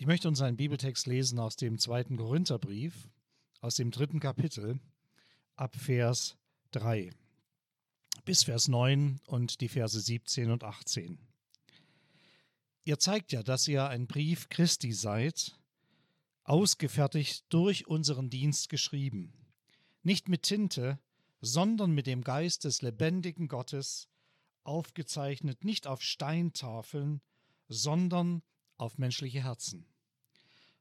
Ich möchte uns einen Bibeltext lesen aus dem zweiten Korintherbrief, aus dem dritten Kapitel, ab Vers 3 bis Vers 9 und die Verse 17 und 18. Ihr zeigt ja, dass ihr ein Brief Christi seid, ausgefertigt durch unseren Dienst geschrieben, nicht mit Tinte, sondern mit dem Geist des lebendigen Gottes, aufgezeichnet nicht auf Steintafeln, sondern auf menschliche Herzen.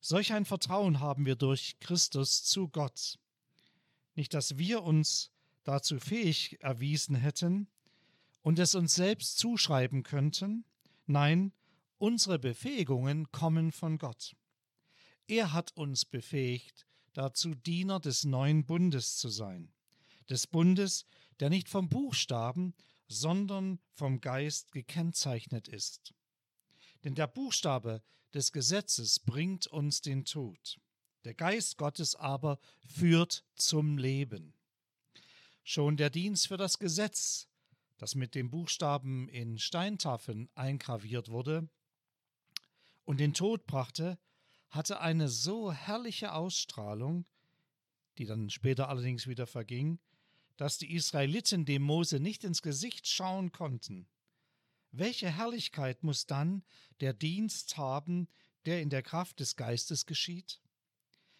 Solch ein Vertrauen haben wir durch Christus zu Gott. Nicht, dass wir uns dazu fähig erwiesen hätten und es uns selbst zuschreiben könnten, nein, unsere Befähigungen kommen von Gott. Er hat uns befähigt, dazu Diener des neuen Bundes zu sein, des Bundes, der nicht vom Buchstaben, sondern vom Geist gekennzeichnet ist. Denn der Buchstabe des Gesetzes bringt uns den Tod. Der Geist Gottes aber führt zum Leben. Schon der Dienst für das Gesetz, das mit dem Buchstaben in Steintafeln eingraviert wurde und den Tod brachte, hatte eine so herrliche Ausstrahlung, die dann später allerdings wieder verging, dass die Israeliten dem Mose nicht ins Gesicht schauen konnten. Welche Herrlichkeit muss dann der Dienst haben, der in der Kraft des Geistes geschieht?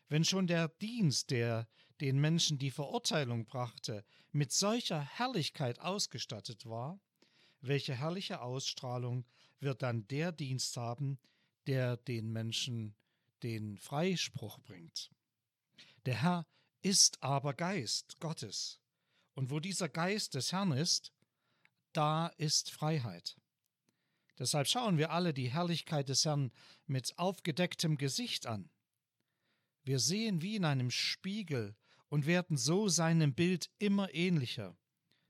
Wenn schon der Dienst, der den Menschen die Verurteilung brachte, mit solcher Herrlichkeit ausgestattet war, welche herrliche Ausstrahlung wird dann der Dienst haben, der den Menschen den Freispruch bringt? Der Herr ist aber Geist Gottes. Und wo dieser Geist des Herrn ist, da ist Freiheit. Deshalb schauen wir alle die Herrlichkeit des Herrn mit aufgedecktem Gesicht an. Wir sehen wie in einem Spiegel und werden so seinem Bild immer ähnlicher,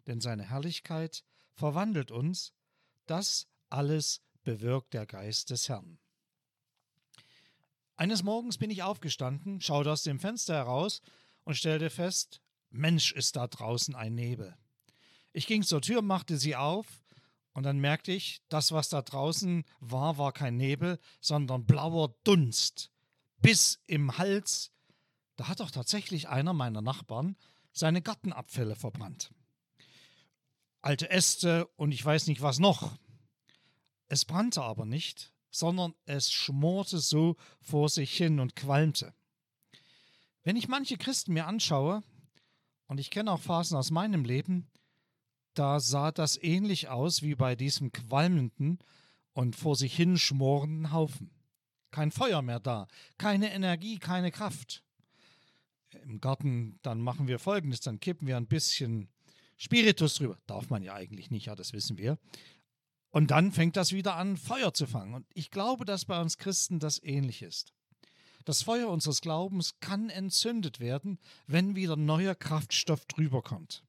denn seine Herrlichkeit verwandelt uns, das alles bewirkt der Geist des Herrn. Eines Morgens bin ich aufgestanden, schaute aus dem Fenster heraus und stellte fest, Mensch, ist da draußen ein Nebel. Ich ging zur Tür, machte sie auf und dann merkte ich, das, was da draußen war, war kein Nebel, sondern blauer Dunst. Bis im Hals. Da hat doch tatsächlich einer meiner Nachbarn seine Gartenabfälle verbrannt. Alte Äste und ich weiß nicht was noch. Es brannte aber nicht, sondern es schmorte so vor sich hin und qualmte. Wenn ich manche Christen mir anschaue, und ich kenne auch Phasen aus meinem Leben, da sah das ähnlich aus wie bei diesem qualmenden und vor sich hin schmorenden Haufen. Kein Feuer mehr da, keine Energie, keine Kraft. Im Garten, dann machen wir folgendes, dann kippen wir ein bisschen Spiritus drüber. Darf man ja eigentlich nicht, ja, das wissen wir. Und dann fängt das wieder an, Feuer zu fangen. Und ich glaube, dass bei uns Christen das ähnlich ist. Das Feuer unseres Glaubens kann entzündet werden, wenn wieder neuer Kraftstoff drüber kommt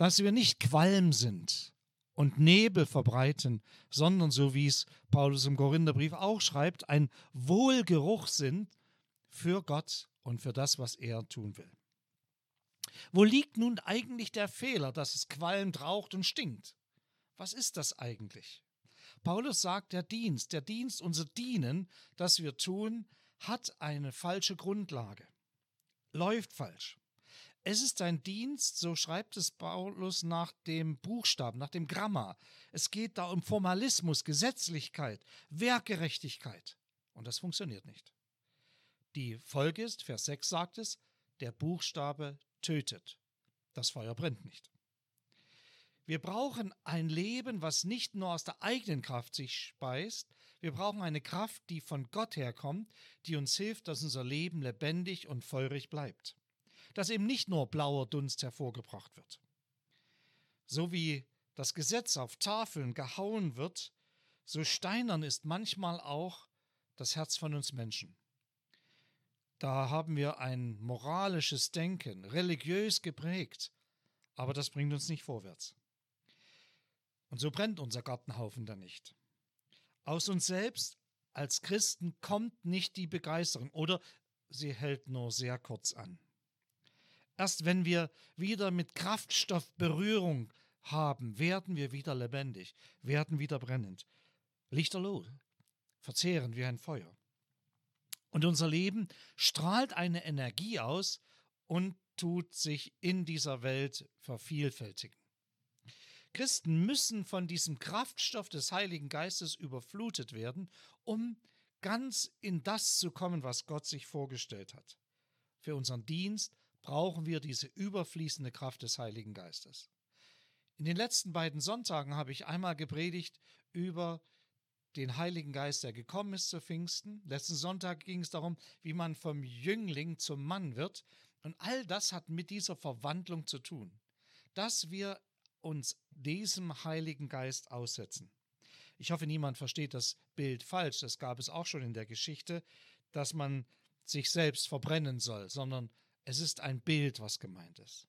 dass wir nicht Qualm sind und Nebel verbreiten, sondern so wie es Paulus im Korintherbrief auch schreibt, ein Wohlgeruch sind für Gott und für das, was er tun will. Wo liegt nun eigentlich der Fehler, dass es qualmt, raucht und stinkt? Was ist das eigentlich? Paulus sagt, der Dienst, der Dienst, unser Dienen, das wir tun, hat eine falsche Grundlage, läuft falsch. Es ist ein Dienst, so schreibt es Paulus nach dem Buchstaben, nach dem Grammar. Es geht da um Formalismus, Gesetzlichkeit, Werkgerechtigkeit. Und das funktioniert nicht. Die Folge ist, Vers 6 sagt es, der Buchstabe tötet. Das Feuer brennt nicht. Wir brauchen ein Leben, was nicht nur aus der eigenen Kraft sich speist. Wir brauchen eine Kraft, die von Gott herkommt, die uns hilft, dass unser Leben lebendig und feurig bleibt dass eben nicht nur blauer Dunst hervorgebracht wird. So wie das Gesetz auf Tafeln gehauen wird, so steinern ist manchmal auch das Herz von uns Menschen. Da haben wir ein moralisches Denken, religiös geprägt, aber das bringt uns nicht vorwärts. Und so brennt unser Gartenhaufen dann nicht. Aus uns selbst als Christen kommt nicht die Begeisterung oder sie hält nur sehr kurz an. Erst wenn wir wieder mit Kraftstoff Berührung haben, werden wir wieder lebendig, werden wieder brennend. Lichterloh, verzehren wie ein Feuer. Und unser Leben strahlt eine Energie aus und tut sich in dieser Welt vervielfältigen. Christen müssen von diesem Kraftstoff des Heiligen Geistes überflutet werden, um ganz in das zu kommen, was Gott sich vorgestellt hat. Für unseren Dienst brauchen wir diese überfließende Kraft des Heiligen Geistes. In den letzten beiden Sonntagen habe ich einmal gepredigt über den Heiligen Geist, der gekommen ist zu Pfingsten. Letzten Sonntag ging es darum, wie man vom Jüngling zum Mann wird. Und all das hat mit dieser Verwandlung zu tun, dass wir uns diesem Heiligen Geist aussetzen. Ich hoffe, niemand versteht das Bild falsch. Das gab es auch schon in der Geschichte, dass man sich selbst verbrennen soll, sondern es ist ein Bild, was gemeint ist.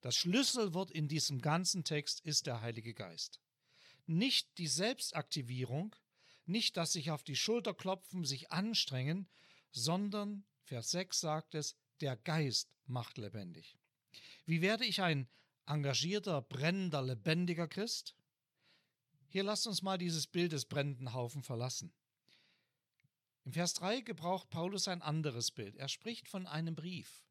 Das Schlüsselwort in diesem ganzen Text ist der Heilige Geist. Nicht die Selbstaktivierung, nicht das sich auf die Schulter klopfen, sich anstrengen, sondern, Vers 6 sagt es, der Geist macht lebendig. Wie werde ich ein engagierter, brennender, lebendiger Christ? Hier lasst uns mal dieses Bild des brennenden Haufen verlassen. Im Vers 3 gebraucht Paulus ein anderes Bild. Er spricht von einem Brief.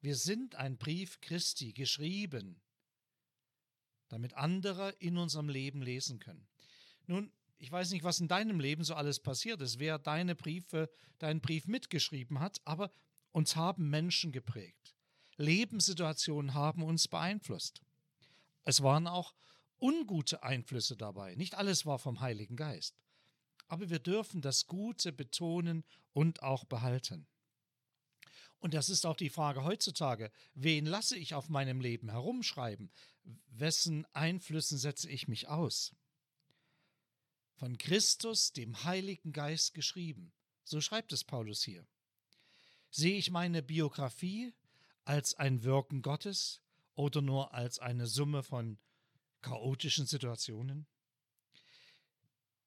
Wir sind ein Brief Christi, geschrieben, damit andere in unserem Leben lesen können. Nun, ich weiß nicht, was in deinem Leben so alles passiert ist, wer deine Briefe, deinen Brief mitgeschrieben hat, aber uns haben Menschen geprägt. Lebenssituationen haben uns beeinflusst. Es waren auch ungute Einflüsse dabei. Nicht alles war vom Heiligen Geist. Aber wir dürfen das Gute betonen und auch behalten. Und das ist auch die Frage heutzutage, wen lasse ich auf meinem Leben herumschreiben? Wessen Einflüssen setze ich mich aus? Von Christus, dem Heiligen Geist geschrieben. So schreibt es Paulus hier. Sehe ich meine Biografie als ein Wirken Gottes oder nur als eine Summe von chaotischen Situationen?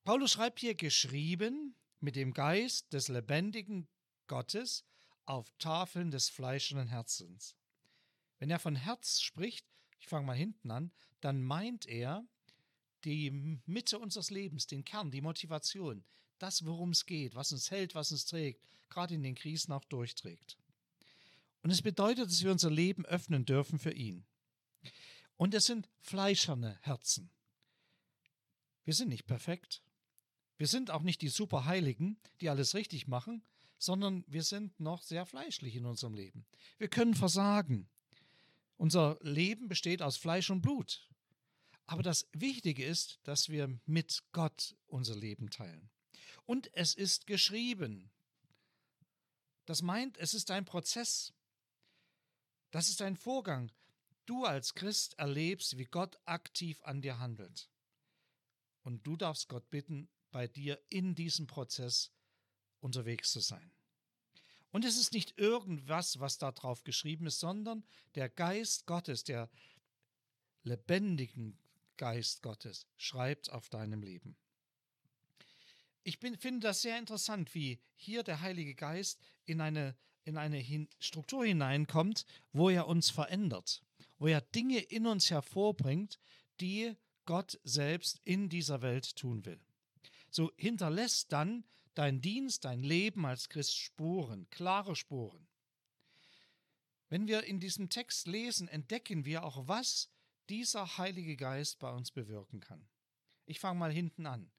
Paulus schreibt hier geschrieben mit dem Geist des lebendigen Gottes auf Tafeln des fleischenden Herzens. Wenn er von Herz spricht, ich fange mal hinten an, dann meint er die Mitte unseres Lebens, den Kern, die Motivation, das, worum es geht, was uns hält, was uns trägt, gerade in den Krisen auch durchträgt. Und es bedeutet, dass wir unser Leben öffnen dürfen für ihn. Und es sind fleischerne Herzen. Wir sind nicht perfekt. Wir sind auch nicht die Superheiligen, die alles richtig machen, sondern wir sind noch sehr fleischlich in unserem Leben. Wir können versagen. Unser Leben besteht aus Fleisch und Blut. Aber das Wichtige ist, dass wir mit Gott unser Leben teilen. Und es ist geschrieben. Das meint, es ist ein Prozess. Das ist ein Vorgang. Du als Christ erlebst, wie Gott aktiv an dir handelt. Und du darfst Gott bitten, bei dir in diesem Prozess unterwegs zu sein. Und es ist nicht irgendwas, was da drauf geschrieben ist, sondern der Geist Gottes, der lebendigen Geist Gottes, schreibt auf deinem Leben. Ich bin, finde das sehr interessant, wie hier der Heilige Geist in eine, in eine hin Struktur hineinkommt, wo er uns verändert, wo er Dinge in uns hervorbringt, die Gott selbst in dieser Welt tun will so hinterlässt dann dein Dienst, dein Leben als Christ Spuren, klare Spuren. Wenn wir in diesem Text lesen, entdecken wir auch, was dieser Heilige Geist bei uns bewirken kann. Ich fange mal hinten an.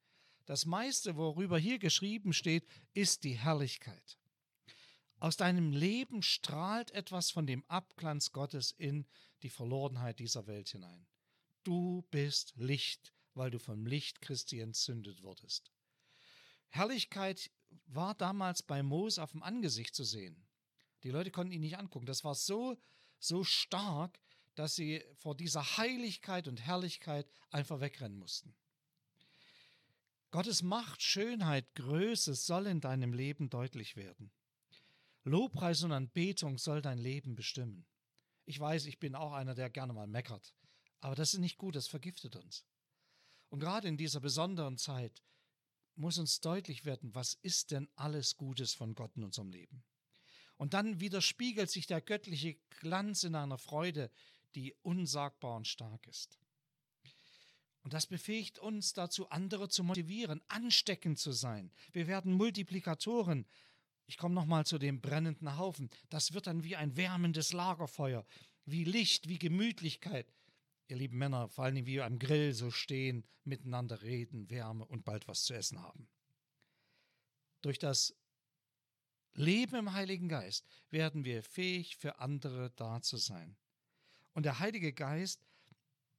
Das meiste, worüber hier geschrieben steht, ist die Herrlichkeit. Aus deinem Leben strahlt etwas von dem Abglanz Gottes in die Verlorenheit dieser Welt hinein. Du bist Licht, weil du vom Licht Christi entzündet wurdest. Herrlichkeit war damals bei Mose auf dem Angesicht zu sehen. Die Leute konnten ihn nicht angucken. Das war so, so stark, dass sie vor dieser Heiligkeit und Herrlichkeit einfach wegrennen mussten. Gottes Macht, Schönheit, Größe soll in deinem Leben deutlich werden. Lobpreis und Anbetung soll dein Leben bestimmen. Ich weiß, ich bin auch einer, der gerne mal meckert, aber das ist nicht gut, das vergiftet uns. Und gerade in dieser besonderen Zeit muss uns deutlich werden, was ist denn alles Gutes von Gott in unserem Leben. Und dann widerspiegelt sich der göttliche Glanz in einer Freude, die unsagbar und stark ist. Und das befähigt uns dazu, andere zu motivieren, ansteckend zu sein. Wir werden Multiplikatoren, Ich komme nochmal zu dem brennenden Haufen. Das wird dann wie ein wärmendes Lagerfeuer, wie Licht, wie Gemütlichkeit. Ihr lieben Männer, vor Dingen wie am Grill so stehen, miteinander reden, Wärme und bald was zu essen haben. Durch das Leben im Heiligen Geist werden wir fähig, für andere da zu sein. Und der Heilige Geist,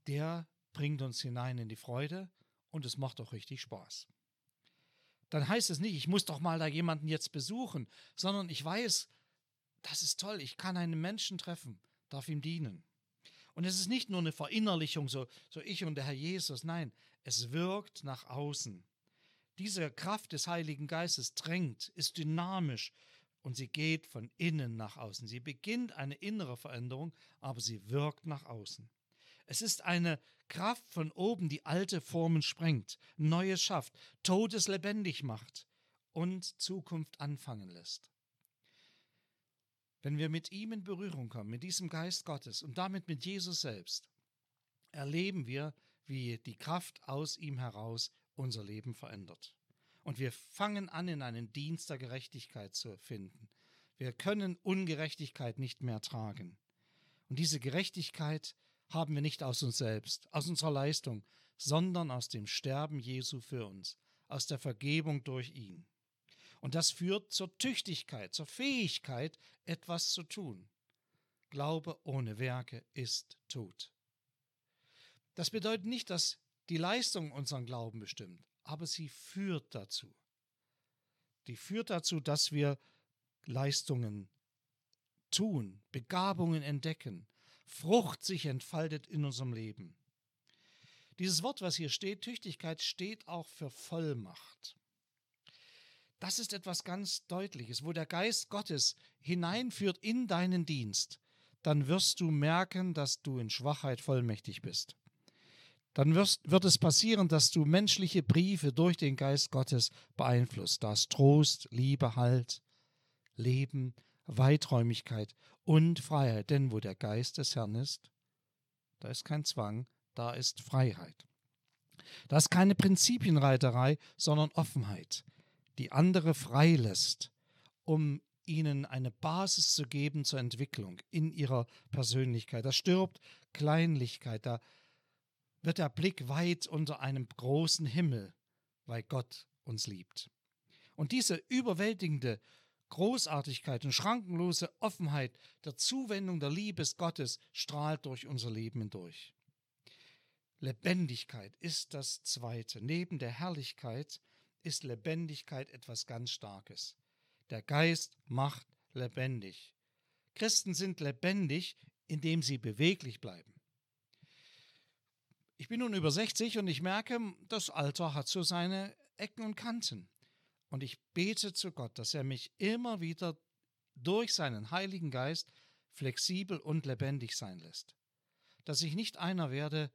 der bringt uns hinein in die Freude und es macht auch richtig Spaß. Dann heißt es nicht, ich muss doch mal da jemanden jetzt besuchen, sondern ich weiß, das ist toll, ich kann einen Menschen treffen, darf ihm dienen. Und es ist nicht nur eine Verinnerlichung, so, so ich und der Herr Jesus, nein, es wirkt nach außen. Diese Kraft des Heiligen Geistes drängt, ist dynamisch und sie geht von innen nach außen. Sie beginnt eine innere Veränderung, aber sie wirkt nach außen. Es ist eine Kraft von oben, die alte Formen sprengt, Neues schafft, Todes lebendig macht und Zukunft anfangen lässt. Wenn wir mit ihm in Berührung kommen, mit diesem Geist Gottes und damit mit Jesus selbst, erleben wir, wie die Kraft aus ihm heraus unser Leben verändert. Und wir fangen an, in einen Dienst der Gerechtigkeit zu finden. Wir können Ungerechtigkeit nicht mehr tragen. Und diese Gerechtigkeit haben wir nicht aus uns selbst, aus unserer Leistung, sondern aus dem Sterben Jesu für uns, aus der Vergebung durch ihn. Und das führt zur Tüchtigkeit, zur Fähigkeit, etwas zu tun. Glaube ohne Werke ist tot. Das bedeutet nicht, dass die Leistung unseren Glauben bestimmt, aber sie führt dazu. Die führt dazu, dass wir Leistungen tun, Begabungen entdecken, Frucht sich entfaltet in unserem Leben. Dieses Wort, was hier steht, Tüchtigkeit, steht auch für Vollmacht. Das ist etwas ganz Deutliches, wo der Geist Gottes hineinführt in deinen Dienst, dann wirst du merken, dass du in Schwachheit vollmächtig bist dann wirst, wird es passieren, dass du menschliche Briefe durch den Geist Gottes beeinflusst. Da ist Trost, Liebe, Halt, Leben, Weiträumigkeit und Freiheit. Denn wo der Geist des Herrn ist, da ist kein Zwang, da ist Freiheit. Da ist keine Prinzipienreiterei, sondern Offenheit, die andere freilässt, um ihnen eine Basis zu geben zur Entwicklung in ihrer Persönlichkeit. Da stirbt Kleinlichkeit, da wird der Blick weit unter einem großen Himmel, weil Gott uns liebt. Und diese überwältigende Großartigkeit und schrankenlose Offenheit der Zuwendung der Liebe Gottes strahlt durch unser Leben hindurch. Lebendigkeit ist das Zweite. Neben der Herrlichkeit ist Lebendigkeit etwas ganz Starkes. Der Geist macht lebendig. Christen sind lebendig, indem sie beweglich bleiben. Ich bin nun über 60 und ich merke, das Alter hat so seine Ecken und Kanten. Und ich bete zu Gott, dass er mich immer wieder durch seinen Heiligen Geist flexibel und lebendig sein lässt. Dass ich nicht einer werde,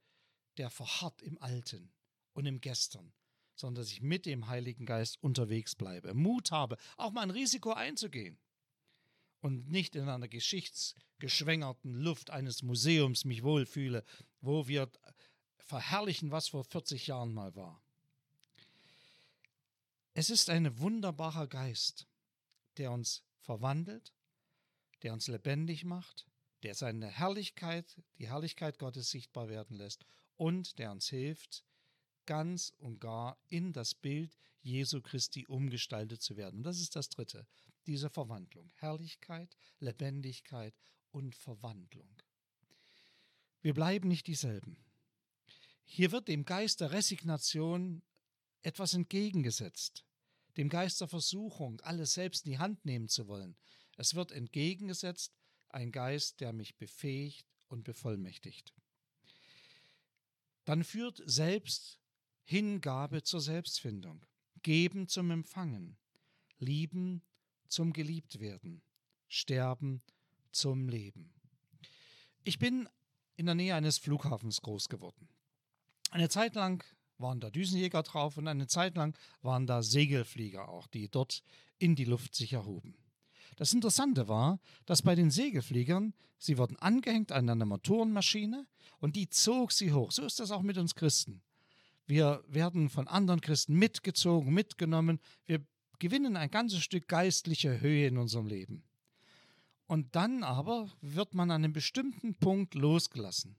der verharrt im Alten und im Gestern, sondern dass ich mit dem Heiligen Geist unterwegs bleibe, Mut habe, auch mal ein Risiko einzugehen und nicht in einer geschichtsgeschwängerten Luft eines Museums mich wohlfühle, wo wir verherrlichen, was vor 40 Jahren mal war. Es ist ein wunderbarer Geist, der uns verwandelt, der uns lebendig macht, der seine Herrlichkeit, die Herrlichkeit Gottes sichtbar werden lässt und der uns hilft, ganz und gar in das Bild Jesu Christi umgestaltet zu werden. Und das ist das Dritte, diese Verwandlung. Herrlichkeit, Lebendigkeit und Verwandlung. Wir bleiben nicht dieselben. Hier wird dem Geist der Resignation etwas entgegengesetzt, dem Geist der Versuchung, alles selbst in die Hand nehmen zu wollen. Es wird entgegengesetzt ein Geist, der mich befähigt und bevollmächtigt. Dann führt selbst Hingabe zur Selbstfindung, Geben zum Empfangen, Lieben zum Geliebtwerden, Sterben zum Leben. Ich bin in der Nähe eines Flughafens groß geworden. Eine Zeit lang waren da Düsenjäger drauf und eine Zeit lang waren da Segelflieger auch, die dort in die Luft sich erhoben. Das Interessante war, dass bei den Segelfliegern, sie wurden angehängt an einer Motorenmaschine und die zog sie hoch. So ist das auch mit uns Christen. Wir werden von anderen Christen mitgezogen, mitgenommen. Wir gewinnen ein ganzes Stück geistliche Höhe in unserem Leben. Und dann aber wird man an einem bestimmten Punkt losgelassen.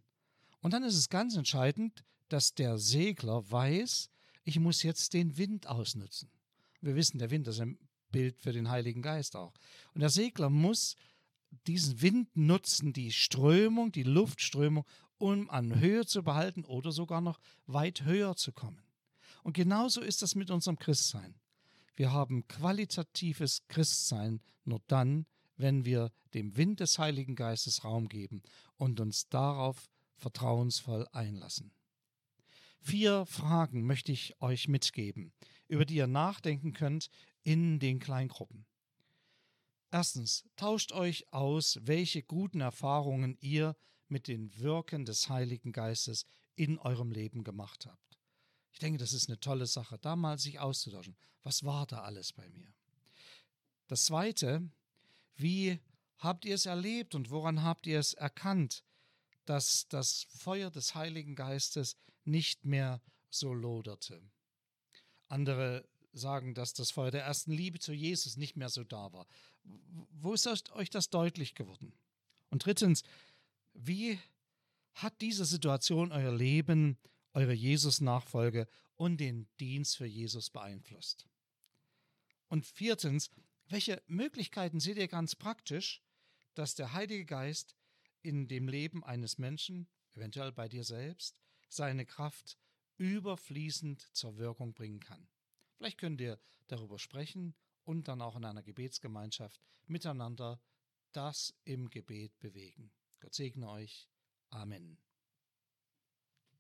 Und dann ist es ganz entscheidend, dass der Segler weiß, ich muss jetzt den Wind ausnutzen. Wir wissen, der Wind ist ein Bild für den Heiligen Geist auch. Und der Segler muss diesen Wind nutzen, die Strömung, die Luftströmung, um an Höhe zu behalten oder sogar noch weit höher zu kommen. Und genauso ist das mit unserem Christsein. Wir haben qualitatives Christsein nur dann, wenn wir dem Wind des Heiligen Geistes Raum geben und uns darauf vertrauensvoll einlassen. Vier Fragen möchte ich euch mitgeben, über die ihr nachdenken könnt in den Kleingruppen. Erstens, tauscht euch aus, welche guten Erfahrungen ihr mit den Wirken des Heiligen Geistes in eurem Leben gemacht habt. Ich denke, das ist eine tolle Sache, da mal sich auszutauschen. Was war da alles bei mir? Das Zweite, wie habt ihr es erlebt und woran habt ihr es erkannt, dass das Feuer des Heiligen Geistes nicht mehr so loderte? Andere sagen, dass das Feuer der ersten Liebe zu Jesus nicht mehr so da war. Wo ist euch das deutlich geworden? Und drittens, wie hat diese Situation euer Leben, eure Jesus-Nachfolge und den Dienst für Jesus beeinflusst? Und viertens, welche Möglichkeiten seht ihr ganz praktisch, dass der Heilige Geist in dem Leben eines Menschen, eventuell bei dir selbst, seine Kraft überfließend zur Wirkung bringen kann? Vielleicht könnt ihr darüber sprechen und dann auch in einer Gebetsgemeinschaft miteinander das im Gebet bewegen. Gott segne euch. Amen.